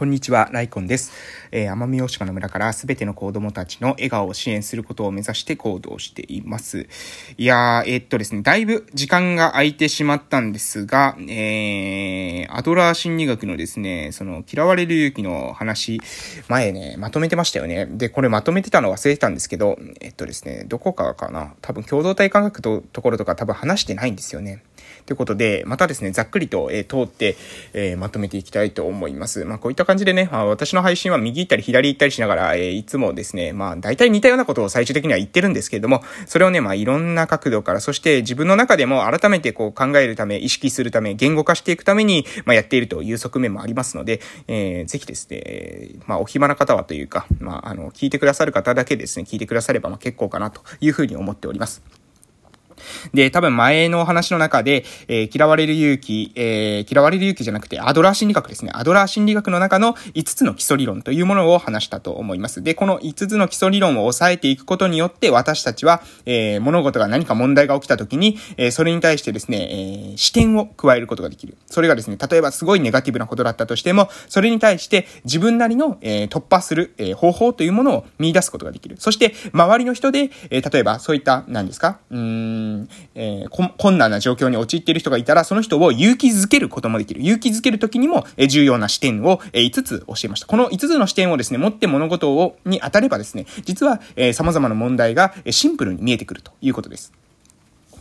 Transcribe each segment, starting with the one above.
こんにちは、ライコンです。えー、奄美大島の村からすべての子供たちの笑顔を支援することを目指して行動しています。いやー、えー、っとですね、だいぶ時間が空いてしまったんですが、えー、アドラー心理学のですね、その、嫌われる勇気の話、前ね、まとめてましたよね。で、これまとめてたの忘れてたんですけど、えっとですね、どこかかな多分共同体感覚とところとか多分話してないんですよね。ということで、またですね、ざっくりと、えー、通って、えー、まとめていきたいと思います。まあ、こういった感じでね、まあ、私の配信は右行ったり左行ったりしながら、えー、いつもですね、まあ、大体似たようなことを最終的には言ってるんですけれども、それをね、まあ、いろんな角度から、そして自分の中でも改めてこう考えるため、意識するため、言語化していくために、まあ、やっているという側面もありますので、えー、ぜひですね、まあ、お暇な方はというか、まあ、あの、聞いてくださる方だけですね、聞いてくだされば、まあ、結構かなというふうに思っております。で、多分前の話の中で、えー、嫌われる勇気、えー、嫌われる勇気じゃなくて、アドラー心理学ですね。アドラー心理学の中の5つの基礎理論というものを話したと思います。で、この5つの基礎理論を抑えていくことによって、私たちは、えー、物事が何か問題が起きた時に、えー、それに対してですね、えー、視点を加えることができる。それがですね、例えばすごいネガティブなことだったとしても、それに対して自分なりの、えー、突破する、えー、方法というものを見出すことができる。そして、周りの人で、えー、例えばそういった、何ですか？うーん、えー、困難な状況に陥っている人がいたら、その人を勇気づけることもできる。勇気づけるときにも、え重要な視点を、え5つ教えました。この5つの視点をですね、持って物事を、に当たればですね、実は、え様々な問題がえシンプルに見えてくるということです。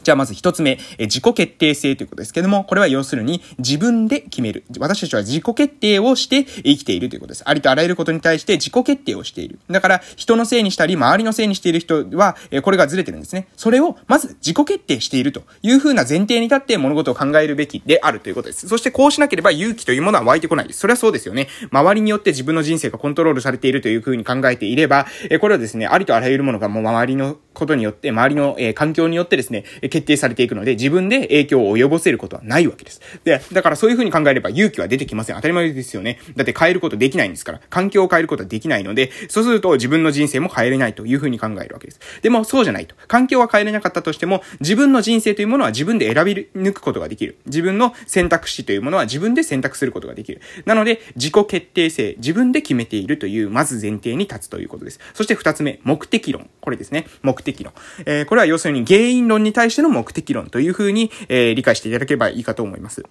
じゃあまず一つ目、え自己決定性ということですけども、これは要するに自分で決める。私たちは自己決定をして生きているということです。ありとあらゆることに対して自己決定をしている。だから人のせいにしたり、周りのせいにしている人は、えこれがずれてるんですね。それをまず自己決定しているというふうな前提に立って物事を考えるべきであるということです。そしてこうしなければ勇気というものは湧いてこないです。それはそうですよね。周りによって自分の人生がコントロールされているというふうに考えていれば、えこれはですね、ありとあらゆるものがもう周りのことによって、周りの、え環境によってですね、決定されていくので、自分で影響を及ぼせることはないわけです。で、だからそういう風に考えれば勇気は出てきません。当たり前ですよね。だって変えることできないんですから。環境を変えることはできないので、そうすると自分の人生も変えれないという風に考えるわけです。でもそうじゃないと。環境は変えれなかったとしても、自分の人生というものは自分で選び抜くことができる。自分の選択肢というものは自分で選択することができる。なので、自己決定性、自分で決めているという、まず前提に立つということです。そして二つ目、目的論。これですね。目的論。えー、これは要するに原因論に対しての目的論という風に、えー、理解していただければいいかと思います。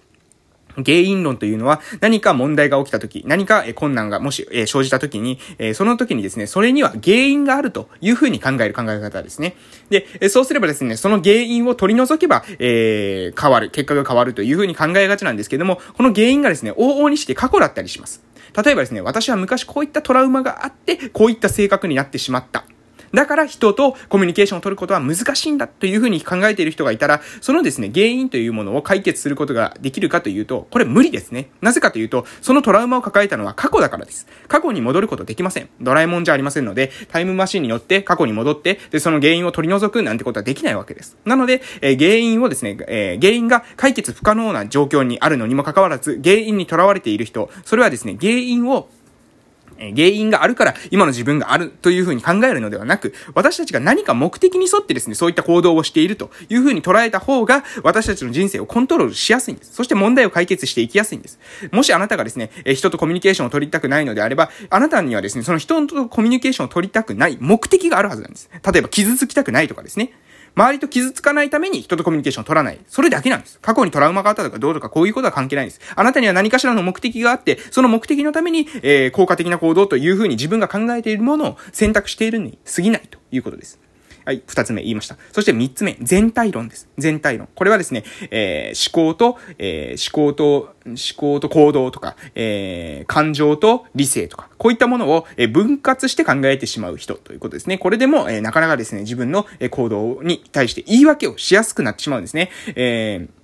原因論というのは何か問題が起きた時、何か困難がもし生じた時に、その時にですね、それには原因があるというふうに考える考え方ですね。で、そうすればですね、その原因を取り除けば、えー、変わる、結果が変わるというふうに考えがちなんですけども、この原因がですね、往々にして過去だったりします。例えばですね、私は昔こういったトラウマがあって、こういった性格になってしまった。だから人とコミュニケーションを取ることは難しいんだというふうに考えている人がいたら、そのですね、原因というものを解決することができるかというと、これ無理ですね。なぜかというと、そのトラウマを抱えたのは過去だからです。過去に戻ることできません。ドラえもんじゃありませんので、タイムマシンに乗って過去に戻って、で、その原因を取り除くなんてことはできないわけです。なので、えー、原因をですね、えー、原因が解決不可能な状況にあるのにもかかわらず、原因にとらわれている人、それはですね、原因をえ原因があるから今の自分があるというふうに考えるのではなく、私たちが何か目的に沿ってですね、そういった行動をしているというふうに捉えた方が、私たちの人生をコントロールしやすいんです。そして問題を解決していきやすいんです。もしあなたがですね、え人とコミュニケーションを取りたくないのであれば、あなたにはですね、その人とコミュニケーションを取りたくない目的があるはずなんです。例えば傷つきたくないとかですね。周りと傷つかないために人とコミュニケーションを取らない。それだけなんです。過去にトラウマがあったとかどうとかこういうことは関係ないんです。あなたには何かしらの目的があって、その目的のために、えー、効果的な行動というふうに自分が考えているものを選択しているに過ぎないということです。はい、二つ目言いました。そして三つ目、全体論です。全体論。これはですね、えー、思考と、えー、思考と、思考と行動とか、えー、感情と理性とか、こういったものを、分割して考えてしまう人ということですね。これでも、えなかなかですね、自分の行動に対して言い訳をしやすくなってしまうんですね。えー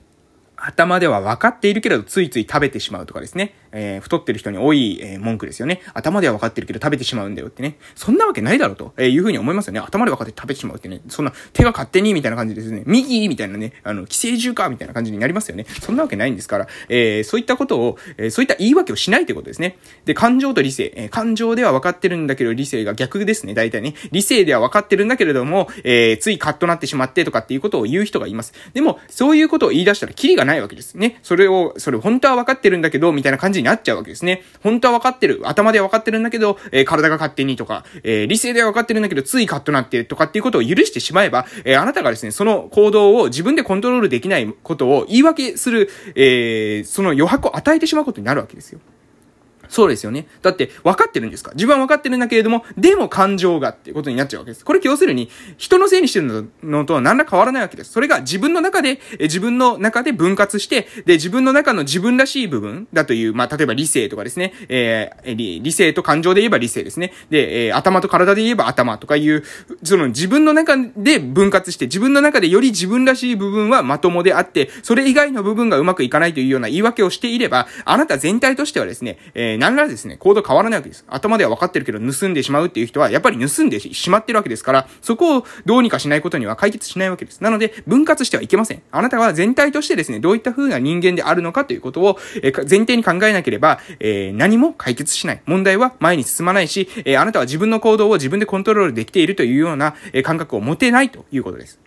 頭では分かっているけれど、ついつい食べてしまうとかですね。えー、太ってる人に多い、えー、文句ですよね。頭では分かってるけど食べてしまうんだよってね。そんなわけないだろうと、えー、いうふうに思いますよね。頭で分かって食べてしまうってね。そんな手が勝手にみたいな感じですね。右みたいなね、あの、寄生獣かみたいな感じになりますよね。そんなわけないんですから、えー、そういったことを、えー、そういった言い訳をしないということですね。で、感情と理性。えー、感情では分かってるんだけど、理性が逆ですね。大体ね。理性では分かってるんだけれども、えー、ついカッとなってしまってとかっていうことを言う人がいます。でも、そういうことを言い出したらキリがないわけですね。それを、それ本当は分かってるんだけど、みたいな感じになっちゃうわけですね。本当は分かってる。頭では分かってるんだけど、えー、体が勝手にとか、えー、理性では分かってるんだけど、ついカッとなってとかっていうことを許してしまえば、えー、あなたがですね、その行動を自分でコントロールできないことを言い訳する、えー、その余白を与えてしまうことになるわけですよ。そうですよね。だって、分かってるんですか？自分は分かってるんだけれども、でも感情がっていうことになっちゃうわけです。これ、要するに、人のせいにしてるのとは何ら変わらないわけです。それが自分の中で、自分の中で分割して、で、自分の中の自分らしい部分だという、まあ、例えば理性とかですね、えー、理理性と感情で言えば理性ですね。で、えー、頭と体で言えば頭とかいう、その自分の中で分割して、自分の中でより自分らしい部分はまともであって、それ以外の部分がうまくいかないというような言い訳をしていれば、あなた全体としてはですね、えー、何らですね、行動変わらないわけです。頭では分かってるけど、盗んでしまうっていう人は、やっぱり盗んでしまってるわけですから、そこをどうにかしないことには解決しないわけです。なので、分割してはいけません。あなたは全体としてですね、どういった風な人間であるのかということを、え前提に考えなければ、えー、何も解決しない。問題は前に進まないし、えー、あなたは自分の行動を自分でコントロールできているというような、え感覚を持てないということです。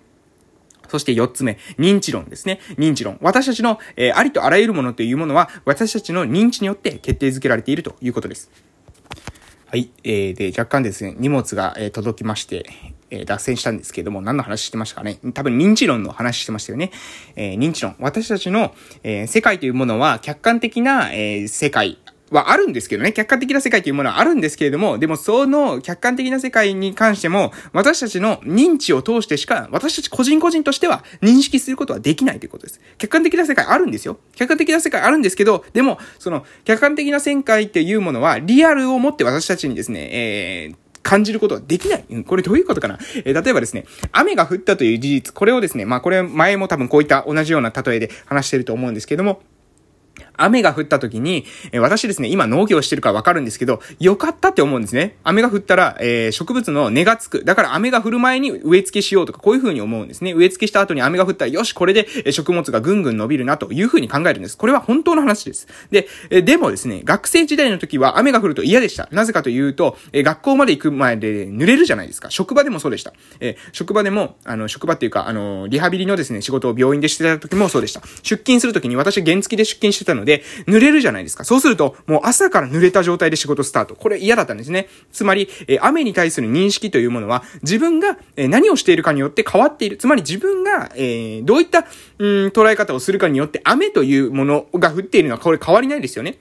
そして四つ目、認知論ですね。認知論。私たちの、えー、ありとあらゆるものというものは、私たちの認知によって決定づけられているということです。はい。えー、で、若干ですね、荷物が、えー、届きまして、え、脱線したんですけれども、何の話してましたかね多分認知論の話してましたよね。えー、認知論。私たちの、えー、世界というものは客観的な、えー、世界、はあるんですけどね。客観的な世界というものはあるんですけれども、でもその客観的な世界に関しても、私たちの認知を通してしか、私たち個人個人としては認識することはできないということです。客観的な世界あるんですよ。客観的な世界あるんですけど、でも、その、客観的な世界っていうものは、リアルをもって私たちにですね、えー、感じることはできない。これどういうことかなえー、例えばですね、雨が降ったという事実、これをですね、まあこれ前も多分こういった同じような例えで話してると思うんですけども、雨が降った時に、え私ですね、今農業してるからわかるんですけど、よかったって思うんですね。雨が降ったら、えー、植物の根がつく。だから雨が降る前に植え付けしようとか、こういう風に思うんですね。植え付けした後に雨が降ったら、よし、これで食物がぐんぐん伸びるなという風に考えるんです。これは本当の話です。で、えでもですね、学生時代の時は雨が降ると嫌でした。なぜかというと、え学校まで行く前で濡れるじゃないですか。職場でもそうでした。え職場でも、あの、職場っていうか、あの、リハビリのですね、仕事を病院でしてた時もそうでした。出勤する時に私は原付で出勤してたので、で濡れるじゃないですか。そうすると、もう朝から濡れた状態で仕事スタート。これ嫌だったんですね。つまり、え雨に対する認識というものは、自分が、え何をしているかによって変わっている。つまり自分が、えー、どういった、うん、捉え方をするかによって、雨というものが降っているのは、これ変わりないですよね。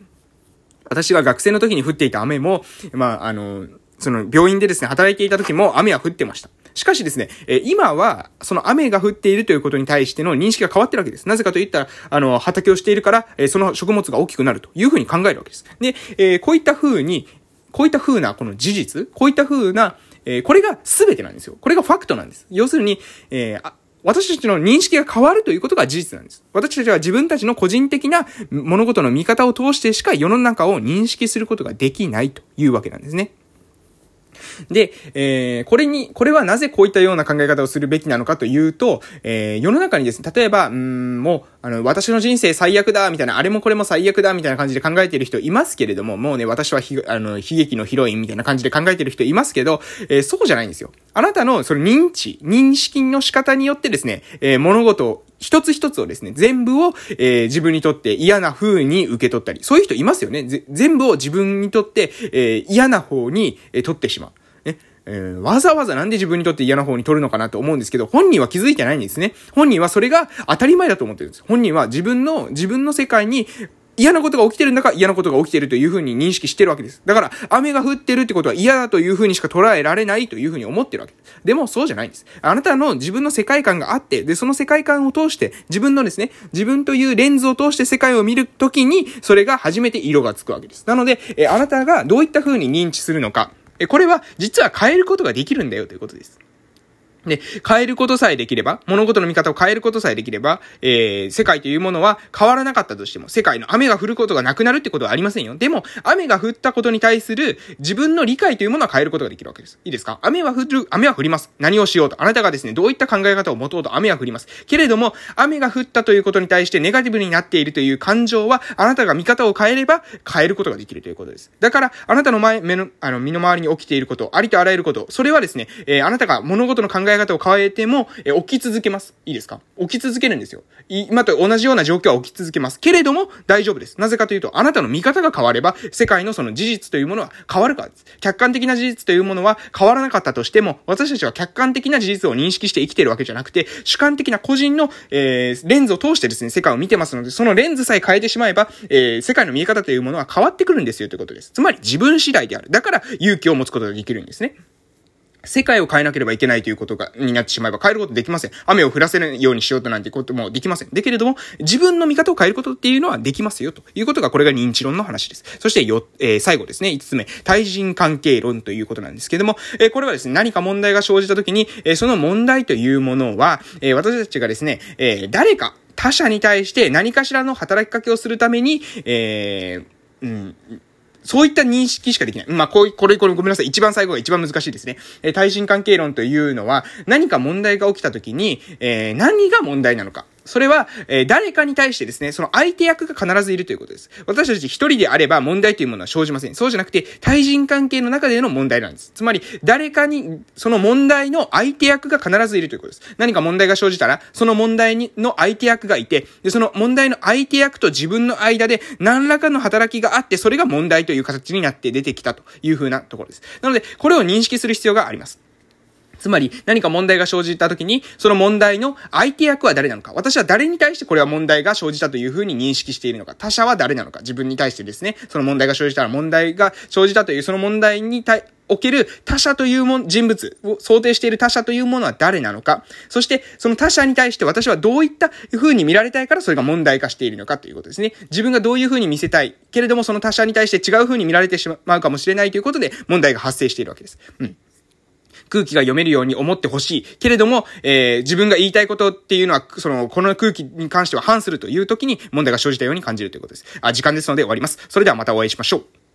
私が学生の時に降っていた雨も、まあ、あの、その病院でですね、働いていた時も雨は降ってました。しかしですね、え今は、その雨が降っているということに対しての認識が変わってるわけです。なぜかと言ったら、あの、畑をしているから、えその食物が大きくなるというふうに考えるわけです。で、え、こういった風に、こういった風なこの事実、こういった風な、え、これが全てなんですよ。これがファクトなんです。要するに、えー、私たちの認識が変わるということが事実なんです。私たちは自分たちの個人的な物事の見方を通してしか世の中を認識することができないというわけなんですね。で、えー、これに、これはなぜこういったような考え方をするべきなのかというと、えー、世の中にですね、例えば、うん、もう、あの、私の人生最悪だ、みたいな、あれもこれも最悪だ、みたいな感じで考えている人いますけれども、もうね、私はひ、あの、悲劇のヒロインみたいな感じで考えている人いますけど、えー、そうじゃないんですよ。あなたの、その認知、認識の仕方によってですね、えー、物事一つ一つをですね、全部を、えー、自分にとって嫌な風に受け取ったり、そういう人いますよね。全部を自分にとって、えー、嫌な方に、えー、取ってしまう。えー、わざわざなんで自分にとって嫌な方に取るのかなと思うんですけど、本人は気づいてないんですね。本人はそれが当たり前だと思ってるんです。本人は自分の、自分の世界に嫌なことが起きてるんだから嫌なことが起きてるというふうに認識してるわけです。だから、雨が降ってるってことは嫌だというふうにしか捉えられないというふうに思ってるわけです。でも、そうじゃないんです。あなたの自分の世界観があって、で、その世界観を通して、自分のですね、自分というレンズを通して世界を見るときに、それが初めて色がつくわけです。なので、えあなたがどういったふうに認知するのか、え、これは実は変えることができるんだよということです。で、変えることさえできれば、物事の見方を変えることさえできれば、えー、世界というものは変わらなかったとしても、世界の雨が降ることがなくなるってことはありませんよ。でも、雨が降ったことに対する自分の理解というものは変えることができるわけです。いいですか？雨は降る、雨は降ります。何をしようと？あなたがですね、どういった考え方を持とうと？雨は降ります。けれども、雨が降ったということに対してネガティブになっているという感情は、あなたが見方を変えれば変えることができるということです。だから、あなたの前、目の、あの、身の回りに起きていること、ありとあらゆること、それはですね、えー、あなたが物事の考ええ方を変えても、え起き続けます。いいですか？起き続けるんですよ。今と同じような状況は起き続けます。けれども、大丈夫です。なぜかというと、あなたの見方が変われば、世界のその事実というものは変わるからです。客観的な事実というものは変わらなかったとしても、私たちは客観的な事実を認識して生きてるわけじゃなくて、主観的な個人の、えー、レンズを通してですね、世界を見てますので、そのレンズさえ変えてしまえば、えー、世界の見え方というものは変わってくるんですよということです。つまり自分次第である。だから勇気を持つことができるんですね。世界を変えなければいけないということが、になってしまえば変えることできません。雨を降らせるようにしようとなんてこともできません。だけれども、自分の見方を変えることっていうのはできますよ、ということが、これが認知論の話です。そしてよ、えー、最後ですね、5つ目、対人関係論ということなんですけども、えー、これはですね、何か問題が生じたときに、えー、その問題というものは、えー、私たちがですね、えー、誰か、他者に対して何かしらの働きかけをするために、えー、うん、そういった認識しかできない。まあ、こう、これ、これごめんなさい。一番最後が一番難しいですね。えー、対人関係論というのは、何か問題が起きた時に、えー、何が問題なのか。それは、えー、誰かに対してですね、その相手役が必ずいるということです。私たち一人であれば問題というものは生じません。そうじゃなくて、対人関係の中での問題なんです。つまり、誰かに、その問題の相手役が必ずいるということです。何か問題が生じたら、その問題にの相手役がいて、で、その問題の相手役と自分の間で何らかの働きがあって、それが問題という形になって出てきたというふうなところです。なので、これを認識する必要があります。つまり何か問題が生じた時に、その問題の相手役は誰なのか。私は誰に対してこれは問題が生じたというふうに認識しているのか。他者は誰なのか。自分に対してですね、その問題が生じたら問題が生じたというその問題に対、おける他者というもん人物を想定している他者というものは誰なのか。そして、その他者に対して私はどういった風に見られたいからそれが問題化しているのかということですね。自分がどういう風に見せたい。けれどもその他者に対して違う風に見られてしまうかもしれないということで問題が発生しているわけです。うん。空気が読めるように思ってほしい。けれども、えー、自分が言いたいことっていうのは、その、この空気に関しては反するという時に問題が生じたように感じるということです。あ、時間ですので終わります。それではまたお会いしましょう。